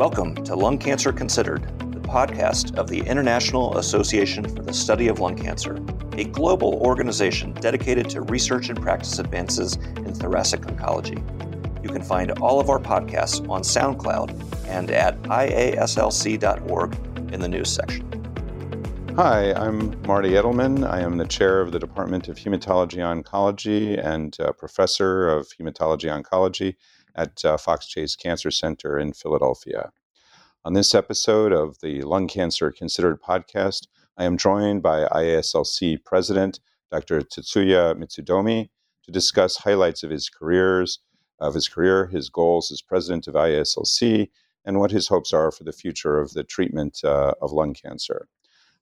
Welcome to Lung Cancer Considered, the podcast of the International Association for the Study of Lung Cancer, a global organization dedicated to research and practice advances in thoracic oncology. You can find all of our podcasts on SoundCloud and at iaslc.org in the news section. Hi, I'm Marty Edelman. I am the chair of the Department of Hematology Oncology and professor of hematology oncology at uh, Fox Chase Cancer Center in Philadelphia. On this episode of the Lung Cancer Considered podcast, I am joined by IASLC President Dr. Tetsuya Mitsudomi to discuss highlights of his careers, of his career, his goals as president of IASLC, and what his hopes are for the future of the treatment uh, of lung cancer.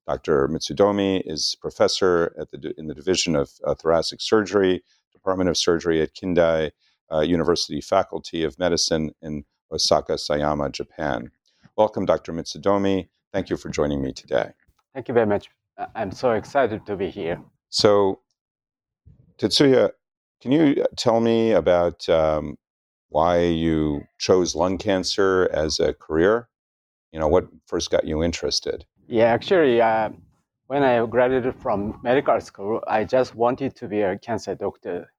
Dr. Mitsudomi is professor the, in the Division of uh, Thoracic Surgery, Department of Surgery at Kindai uh, University Faculty of Medicine in Osaka, Sayama, Japan. Welcome, Dr. Mitsudomi. Thank you for joining me today. Thank you very much. I'm so excited to be here. So, Tetsuya, can you tell me about um, why you chose lung cancer as a career? You know, what first got you interested? Yeah, actually, uh, when I graduated from medical school, I just wanted to be a cancer doctor.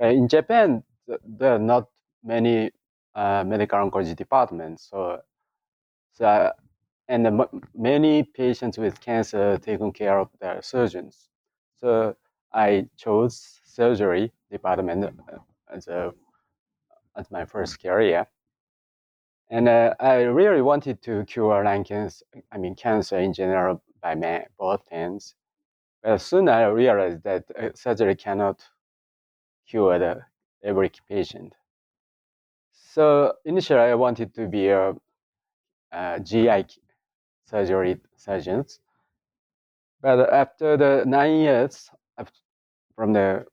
Uh, in Japan, there are not many uh, medical oncology departments. So, so and the, many patients with cancer taken care of their surgeons. So I chose surgery department uh, as a as my first career. And uh, I really wanted to cure lung cancer, I mean, cancer in general by man, both hands. But soon I realized that uh, surgery cannot cure the every patient. So initially, I wanted to be a, a GI surgery surgeon, but after the nine years from the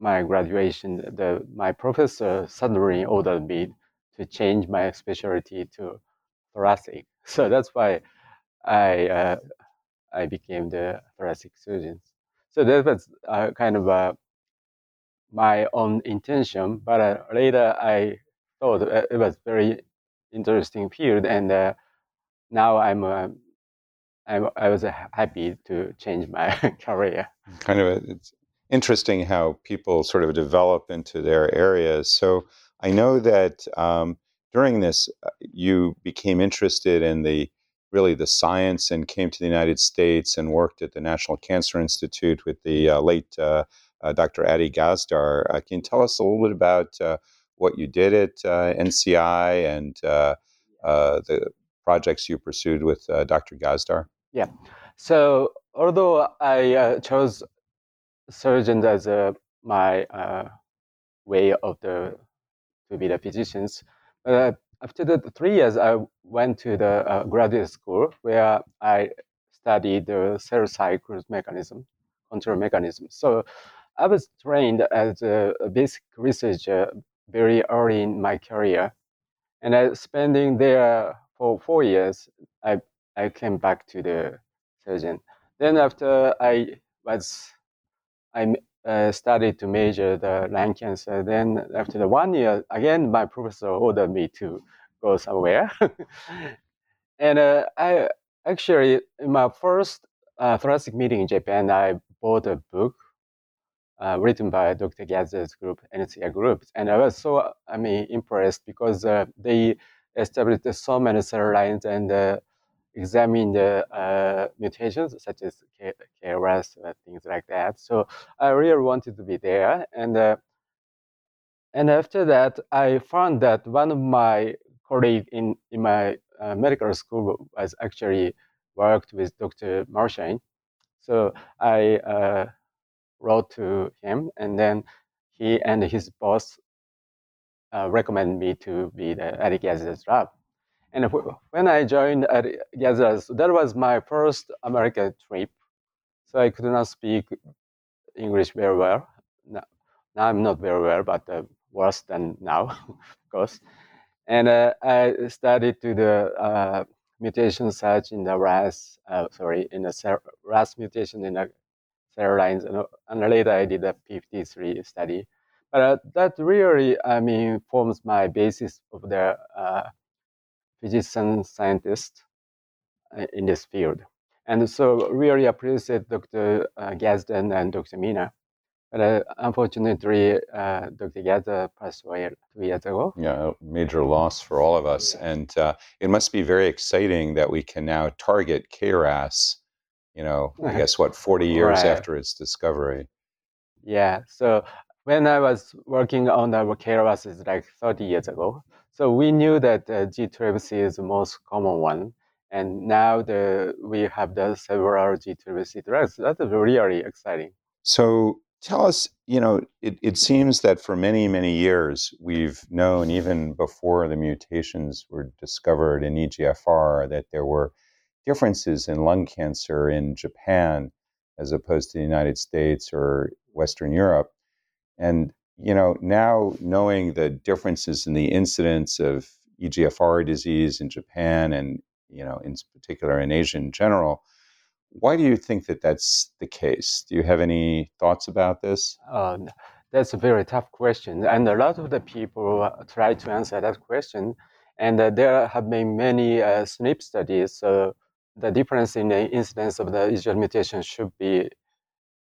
my graduation, the my professor suddenly ordered me to change my specialty to thoracic. So that's why I uh, I became the thoracic surgeon. So that was uh, kind of a my own intention, but uh, later I thought it was very interesting field, and uh, now I'm, uh, I'm I was happy to change my career. Kind of, a, it's interesting how people sort of develop into their areas. So I know that um, during this, uh, you became interested in the really the science and came to the United States and worked at the National Cancer Institute with the uh, late uh, uh, Dr. Adi Gazdar. Uh, can you tell us a little bit about uh, what you did at uh, NCI and uh, uh, the projects you pursued with Dr. Gazdar? Yeah. So although I chose surgeons as my way of the to be the physicians, but after the three years, I went to the uh, graduate school where I studied the cell cycle mechanism, control mechanism. So I was trained as a, basic researcher very early in my career, and I spending there for four years. I I came back to the surgeon. Then after I was I uh, started to measure the lung cancer. Then after the one year, again my professor ordered me to go somewhere, and uh, I actually in my first uh, thoracic meeting in Japan, I bought a book uh, written by Dr. Gazdar's group, NCI group. And I was so, I mean, impressed because uh, they established so many cell lines and uh, examined uh, mutations such as KRAS, uh, things like that. So I really wanted to be there. And, uh, and after that, I found that one of my colleagues in, in my medical school was actually worked with Dr. Marshine. So I wrote to him, and then he and his boss uh, recommended me to be the Adi Gazdar's lab. And when I joined Adi Gazdar's, that was my first American trip. So I could not speak English very well. Now, now I'm not very well, but uh, worse than now, of course. And uh, I studied to the uh, mutation search in the RAS, uh, sorry, in the RAS mutation in the airlines, and, and later I did a p53 study. But uh, that really, I mean, forms my basis of the uh, physician scientist uh, in this field. And so really appreciate Dr. Uh, Gazdar and Dr. Minna. But uh, unfortunately, uh, Dr. Gazdar passed away two years ago. Yeah, major loss for all of us. And uh, it must be very exciting that we can now target KRAS, you know, I guess what, 40 years Right. after its discovery. Yeah. So when I was working on the KRAS is like 30 years ago. So we knew that uh, G12C is the most common one. And now the we have the several G12C drugs. That's really exciting. So tell us, you know, it, it seems that for many, many years, we've known, even before the mutations were discovered in EGFR, that there were differences in lung cancer in Japan as opposed to the United States or Western Europe. And, you know, now knowing the differences in the incidence of EGFR disease in Japan and, you know, in particular in Asia in general, why do you think that that's the case? Do you have any thoughts about this? Uh, that's a very tough question, and a lot of the people uh, try to answer that question. And uh, there have been many uh, SNP studies. So the difference in the incidence of the EGFR mutation should be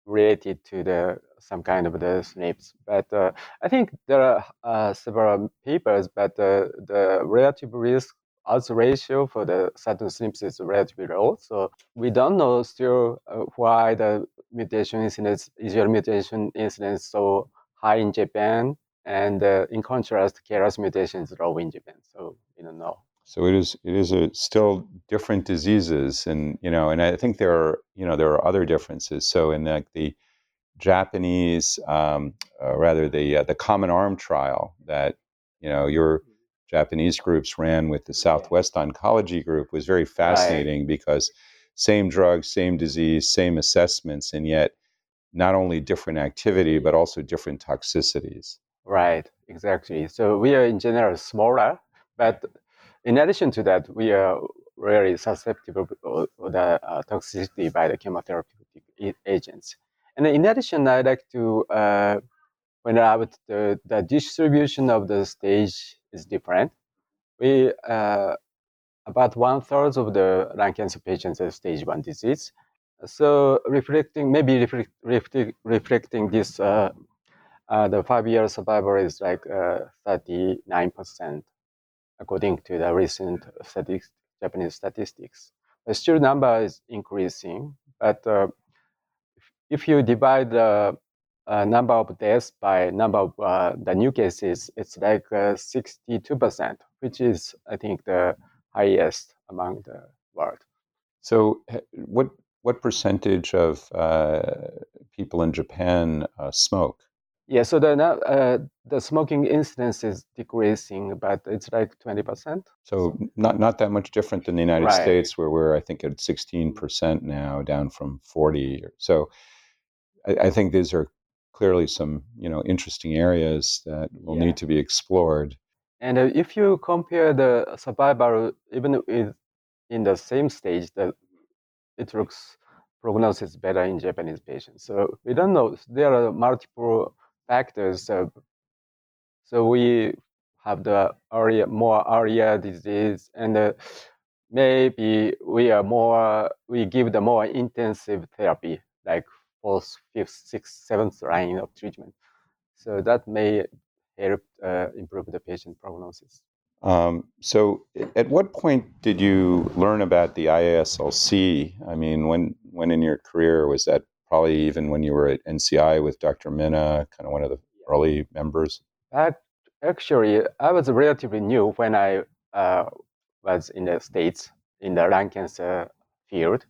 related to the some kind of the SNPs. But uh, I think there are uh, several papers, but uh, the relative risk odds ratio for the certain SNPs is relatively low. So we don't know still uh, why the mutation incidence, EGFR mutation incidence so high in Japan, and uh, in contrast, KRAS mutation is low in Japan. So we don't know. So it is it is a, still different diseases, and you know, and I think there are you know there are other differences. So in like the Japanese, um, uh, rather the uh, the Common Arm trial that you know your Japanese groups ran with the Southwest Oncology Group was very fascinating because same drug, same disease, same assessments, and yet not only different activity but also different toxicities. Right, exactly. So we are in general smaller, but in addition to that, we are really susceptible to the uh, toxicity by the chemotherapeutic agents. And in addition, I'd like to uh, point out the, the distribution of the stage is different. We uh, about one third of the lung cancer patients have stage one disease. So reflecting maybe reflect, reflect, reflecting this uh, uh, the five-year survival is like uh, 39%, according to the recent statistics, Japanese statistics. The still number is increasing, but uh, if, you divide the uh, number of deaths by number of uh, the new cases, it's like uh, 62%, which is, I think, the highest among the world. So, what what percentage of uh, people in Japan uh, smoke? Yeah, so the uh, the smoking incidence is decreasing, but it's like 20%. So, not not that much different than the United Right. States, where we're I think at sixteen percent now, down from forty. So, I, I think these are clearly some you know interesting areas that will Yeah. need to be explored. And uh, if you compare the survival, even with in the same stage, the it looks prognosis better in Japanese patients. So we don't know. There are multiple factors. So, so we have the earlier, more earlier disease, and uh, maybe we are more. We give the more intensive therapy, like fourth, fifth, sixth, seventh line of treatment. So that may help uh, improve the patient prognosis. Um, so, at what point did you learn about the IASLC? I mean, when when in your career was that? Probably even when you were at NCI with Dr. Minna, kind of one of the early members. Ac- Actually, I was relatively new when I uh, was in the States in the lung cancer field.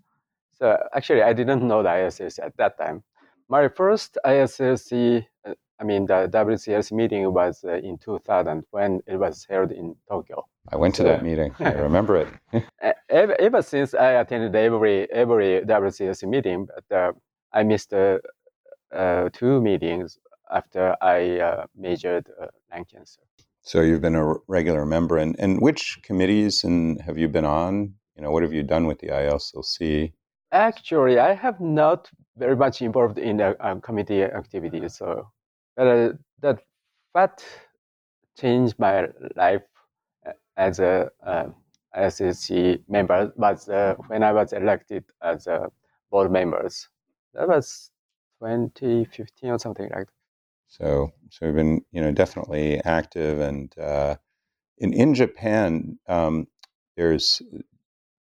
So actually, I didn't know the ISLC at that time. My first ISLC, uh, I mean the WCLC meeting was uh, in 2000 when it was held in Tokyo. I went to that meeting. I remember it. Ever, ever since I attended every every WCLC meeting, but uh, I missed uh, uh, two meetings after I uh, measured uh, lung cancer. So you've been a regular member, and, and which committees and have you been on? You know, what have you done with the ILCC? Actually, I have not very much involved in the um, committee activities. So, but uh, that what changed my life as a uh, ISSC member, but uh, when I was elected as a board members, that was 2015 or something like that. So, so we've been, you know, definitely active, and uh, in in Japan, um, there's,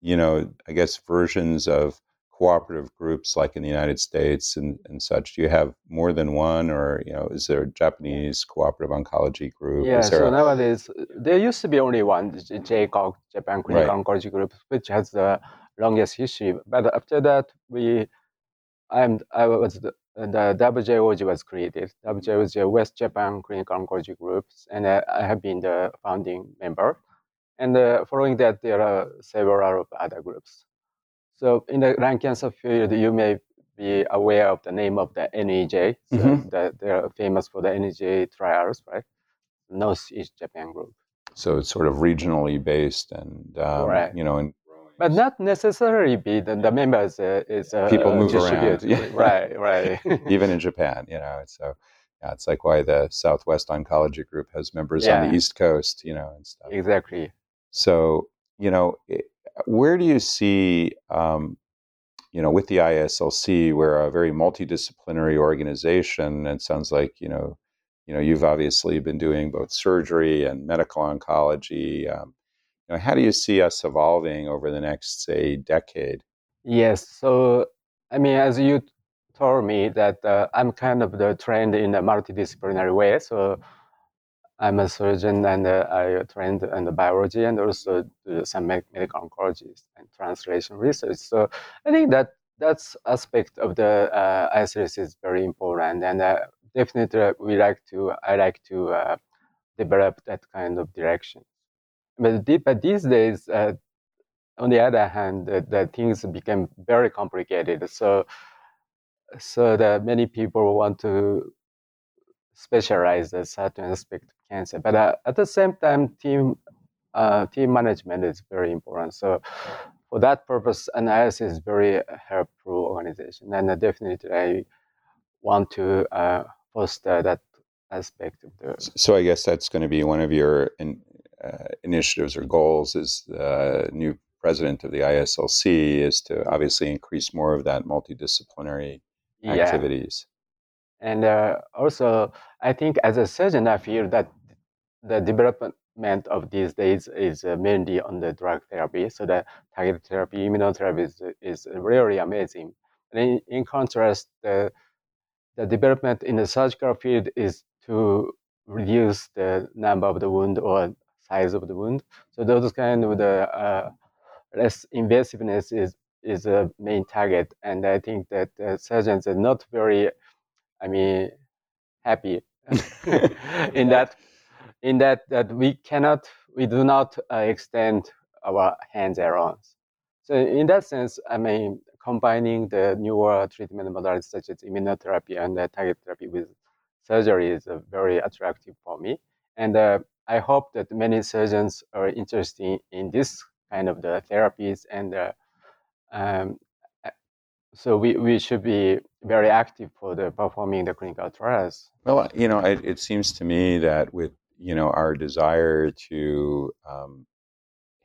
you know, I guess versions of cooperative groups like in the United States and, and such? Do you have more than one, or you know, is there a Japanese cooperative oncology group? Yeah, so a... nowadays there used to be only one, JCOG, Japan Clinical right. Oncology Group, which has the longest history. But after that, we, I'm, I was the, the WJOG was created. WJOG West Japan Clinical Oncology Group, and I, I have been the founding member. And uh, following that, there are several other groups. So in the lung cancer field, you may be aware of the name of the NEJ. So mm-hmm. the, they're famous for the NEJ trials, right? Northeast Japan Group. So it's sort of regionally based and, um, right. you know, and but not necessarily be the, the members uh, is uh, people move around yeah. right right even in japan you know so yeah it's like why the southwest oncology group has members yeah. on the east coast you know and stuff exactly so you know where do you see, um, you know, with the ISLC, we're a very multidisciplinary organization, and sounds like you know, you know, you've obviously been doing both surgery and medical oncology. Um, know, how do you see us evolving over the next, say, decade? Yes. So, I mean, as you told me that uh, I'm kind of the trained in a multidisciplinary way. So I'm a surgeon and uh, I trained in biology and also do some medical oncology and translation research. So I think that that's aspect of the uh, is very important, and uh, definitely we like to. I like to uh, develop that kind of direction. But, but these days, uh, on the other hand, the, the, things became very complicated. So so that many people want to specialize a certain aspect of cancer. But uh, at the same time, team uh, team management is very important. So for that purpose, NIS is very helpful organization, and uh, definitely I want to uh, foster that aspect of the. So I guess that's going to be one of your in, initiatives or goals. Is the new president of the ISLC is to obviously increase more of that multidisciplinary activities. And uh, also, I think as a surgeon, I feel that the development of these days is uh, mainly on the drug therapy. So the targeted therapy, immunotherapy is, is really amazing. And in, in contrast, the, the development in the surgical field is to reduce the number of the wound or size of the wound. So those kind of the uh, less invasiveness is is a main target, and I think that uh, surgeons are not very I mean, happy in that in that that we cannot we do not uh, extend our hands and arms. So in that sense, I mean, combining the newer treatment modalities such as immunotherapy and uh, target therapy with surgery is uh, very attractive for me. And uh, I hope that many surgeons are interested in this kind of the therapies and uh, um, so we, we should be very active for the performing the clinical trials. Well, you know, it, it seems to me that with you know our desire to um,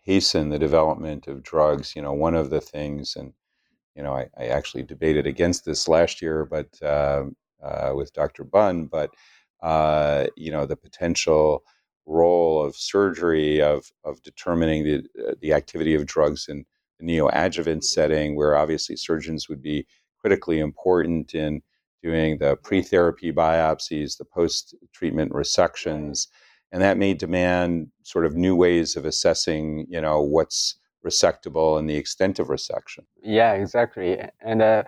hasten the development of drugs, you know, one of the things, and you know, I, I actually debated against this last year, but uh, uh, with Dr. Bunn, but uh, you know, the potential role of surgery of of determining the uh, the activity of drugs in the neoadjuvant setting, where obviously surgeons would be critically important in doing the pre-therapy biopsies, the post-treatment resections, and that may demand sort of new ways of assessing, you know, what's resectable and the extent of resection. Yeah, exactly. And uh,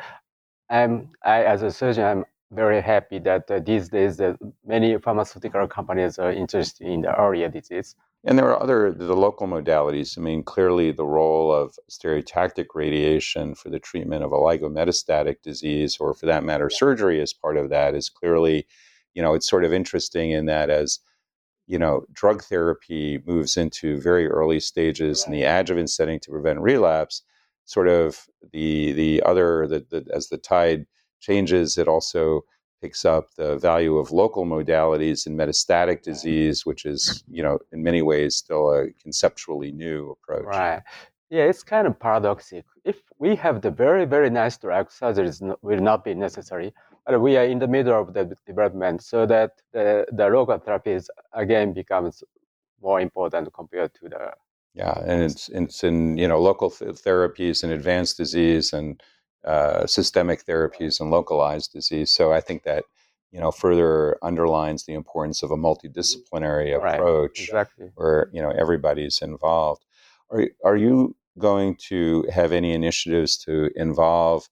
I'm, I, as a surgeon, I'm very happy that uh, these days uh, many pharmaceutical companies are interested in the earlier disease. And there are other the local modalities. I mean, clearly the role of stereotactic radiation for the treatment of oligometastatic disease, or for that matter, yeah. surgery as part of that, is clearly, you know, it's sort of interesting in that as you know, drug therapy moves into very early stages right. in the adjuvant setting to prevent relapse. Sort of the the other the, the as the tide changes, it also picks up the value of local modalities in metastatic disease, which is, you know, in many ways still a conceptually new approach. Right. Yeah, it's kind of paradoxical. If we have the very, very nice drug, surgery will not be necessary. But we are in the middle of the development, so that the, the local therapies again becomes more important compared to the yeah, and it's it's in you know local th- therapies and advanced disease and uh, systemic therapies and localized disease. So I think that you know further underlines the importance of a multidisciplinary approach right, exactly. where you know everybody's involved. Are are you going to have any initiatives to involve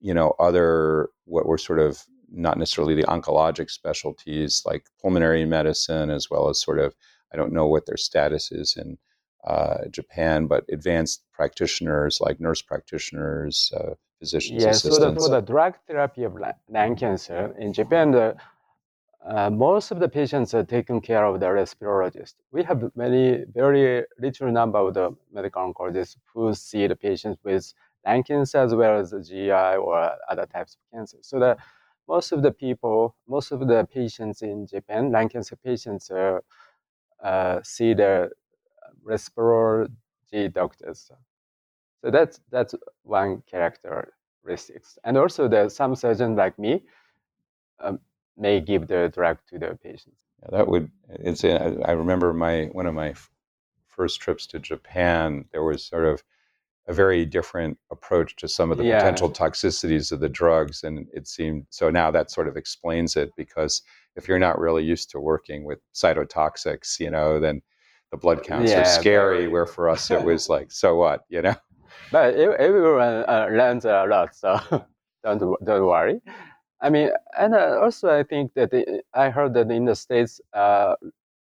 you know other what were sort of not necessarily the oncologic specialties like pulmonary medicine as well as sort of I don't know what their status is in uh, Japan, but advanced practitioners like nurse practitioners, uh, physicians yeah, so the, for the drug therapy of lung cancer in Japan, the, uh, most of the patients are taken care of the respirologist. We have many, very little number of the medical oncologists who see the patients with lung cancer as well as the GI or other types of cancer. So the most of the people, most of the patients in Japan, lung cancer patients, uh, uh, see the respirology doctors. So that's that's one characteristics. And also, the some surgeons like me um, may give the drug to the patients. Yeah, that would. It's. I remember my one of my first trips to Japan. There was sort of a very different approach to some of the yeah. potential toxicities of the drugs, and it seemed so. Now that sort of explains it because if you're not really used to working with cytotoxics, you know, then the blood counts yeah, are scary. Where for us it was like, so what, you know? But everyone uh, learns a lot, so don't don't worry. I mean, and uh, also I think that the, I heard that in the states, uh,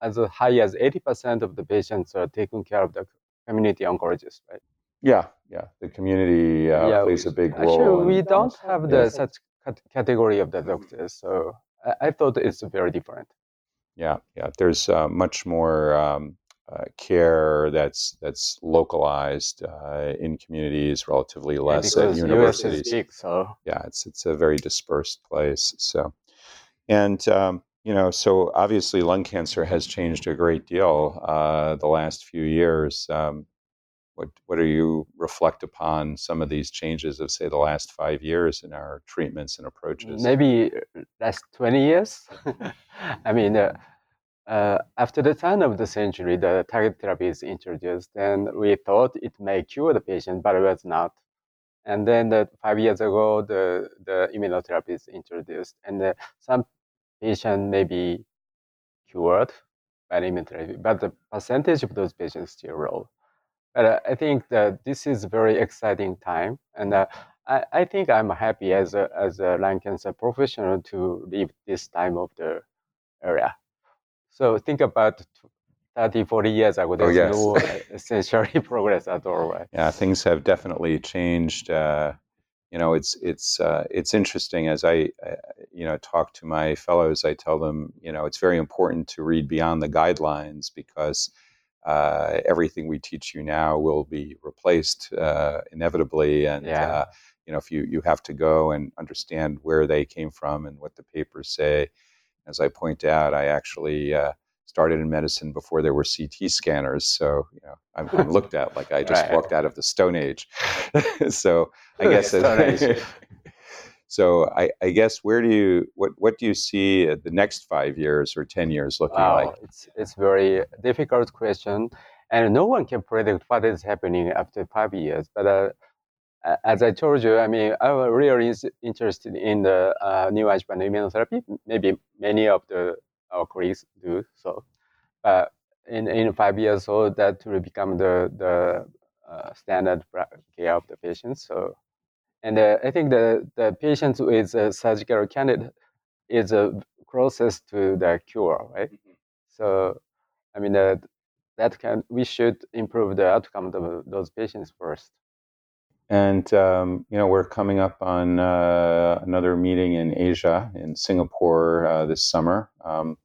as high as eighty percent of the patients are taken care of the community oncologist, right? Yeah, yeah. The community uh, yeah, plays a big role. Actually, we don't have the yeah. such category of the doctors, so I, I, thought it's very different. Yeah, yeah. There's uh, much more um, uh, care that's that's localized uh, in communities, relatively less yeah, at universities. Big, so. Yeah, it's it's a very dispersed place. So, and um, you know, so obviously lung cancer has changed a great deal uh, the last few years. Um, what what do you reflect upon some of these changes of say the last five years in our treatments and approaches? Maybe last twenty years. I mean, uh, after the turn of the century, the target therapy is introduced, and we thought it may cure the patient, but it was not. And then the, five years ago, the, the immunotherapy is introduced, and the, some patient may be cured by immunotherapy, but the percentage of those patients still low. But uh, I think that this is a very exciting time, and uh, I, I think I'm happy as a, as a lung cancer professional to live this time of the area. So think about 30, 40 years ago, there's oh, yes. no uh, essentially progress at all, right? Yeah, things have definitely changed. Uh, you know, it's it's uh, it's interesting as I, uh, you know, talk to my fellows. I tell them, you know, it's very important to read beyond the guidelines because uh, everything we teach you now will be replaced uh, inevitably, and yeah. you know, if you you have to go and understand where they came from and what the papers say as I point out, I actually uh, started in medicine before there were CT scanners. So, you know, I'm, I'm looked at like I just right. walked out of the Stone Age. so, I guess. so, I, I, guess where do you what what do you see the next five years or ten years looking wow, like? It's it's very difficult question, and no one can predict what is happening after five years. But uh, as I told you, I mean, I'm really interested in the uh, neoadjuvant immunotherapy. Maybe many of the our colleagues do so. But in, in five years old, that will become the the uh, standard care of the patients. So, and uh, I think the the patients with a surgical candidate is uh, closest to the cure, right? Mm-hmm. So, I mean, uh, that can we should improve the outcome of those patients first. And um, you know, we're coming up on uh, another meeting in Asia, in Singapore uh, this summer. Um,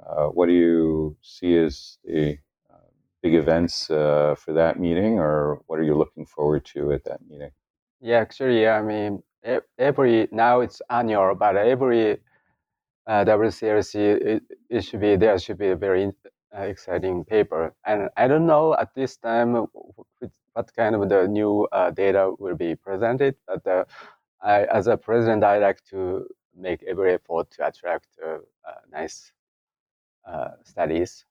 uh, what do you see as the uh, big events uh, for that meeting, or what are you looking forward to at that meeting? Yeah, actually, I mean, every now it's annual, but every uh, WCLC it, it, should be there should be a very uh, exciting paper. And I don't know at this time what kind of the new uh, data will be presented, but uh, I, as a president, I like to make every effort to attract uh, nice uh, studies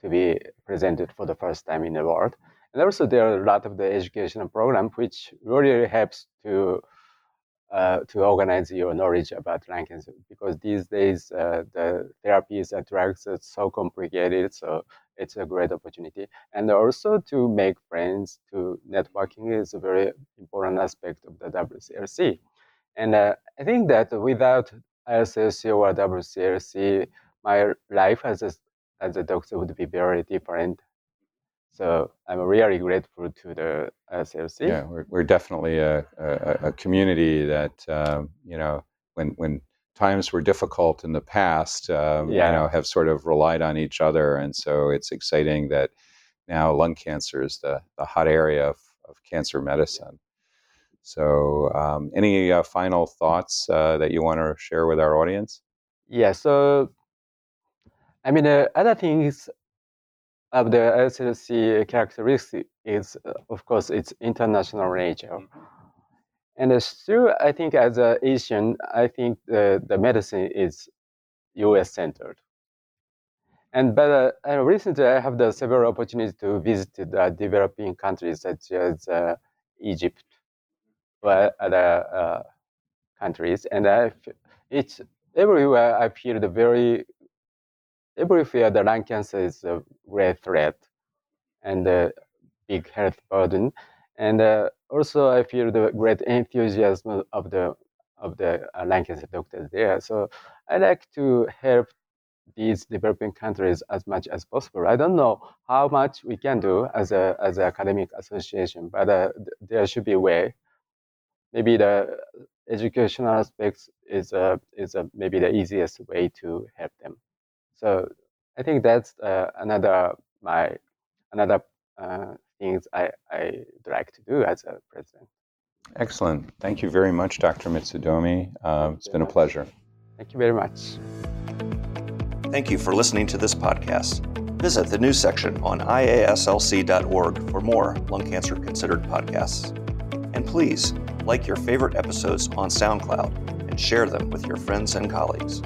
to be presented for the first time in the world. And also there are a lot of the educational program which really helps to uh, to organize your knowledge about lung cancer because these days uh, the therapies and drugs are so complicated so it's a great opportunity and also to make friends to networking is a very important aspect of the WCLC and uh, I think that without ISLC or WCLC my life as a as a doctor would be very different. So I'm really grateful to the SLC. Yeah, we're, we're definitely a, a, a community that um, you know when when times were difficult in the past, um, yeah. you know, have sort of relied on each other, and so it's exciting that now lung cancer is the, the hot area of, of cancer medicine. So, um, any uh, final thoughts uh, that you want to share with our audience? Yeah. So I mean, uh, other things of the SLC characteristic is, uh, of course, its international nature. Mm-hmm. And still, I think as an Asian, I think the, the medicine is U.S. centered. And but uh, recently, I have the several opportunities to visit the developing countries such as uh, Egypt or other uh, countries, and I, it's everywhere I feel the very everywhere the lung cancer is a great threat and a big health burden. And uh, also, I feel the great enthusiasm of the of the uh, lung cancer doctors there. So I like to help these developing countries as much as possible. I don't know how much we can do as a as an academic association, but uh, th- there should be a way. Maybe the educational aspects is uh, is uh, maybe the easiest way to help them. So I think that's uh, another my another uh, things I I like to do as a president. Excellent. Thank you very much, Dr. Mitsudomi. Uh, it's been a pleasure. Thank you very much. Thank you for listening to this podcast. Visit the news section on iaslc.org for more Lung Cancer Considered podcasts. And please like your favorite episodes on SoundCloud and share them with your friends and colleagues.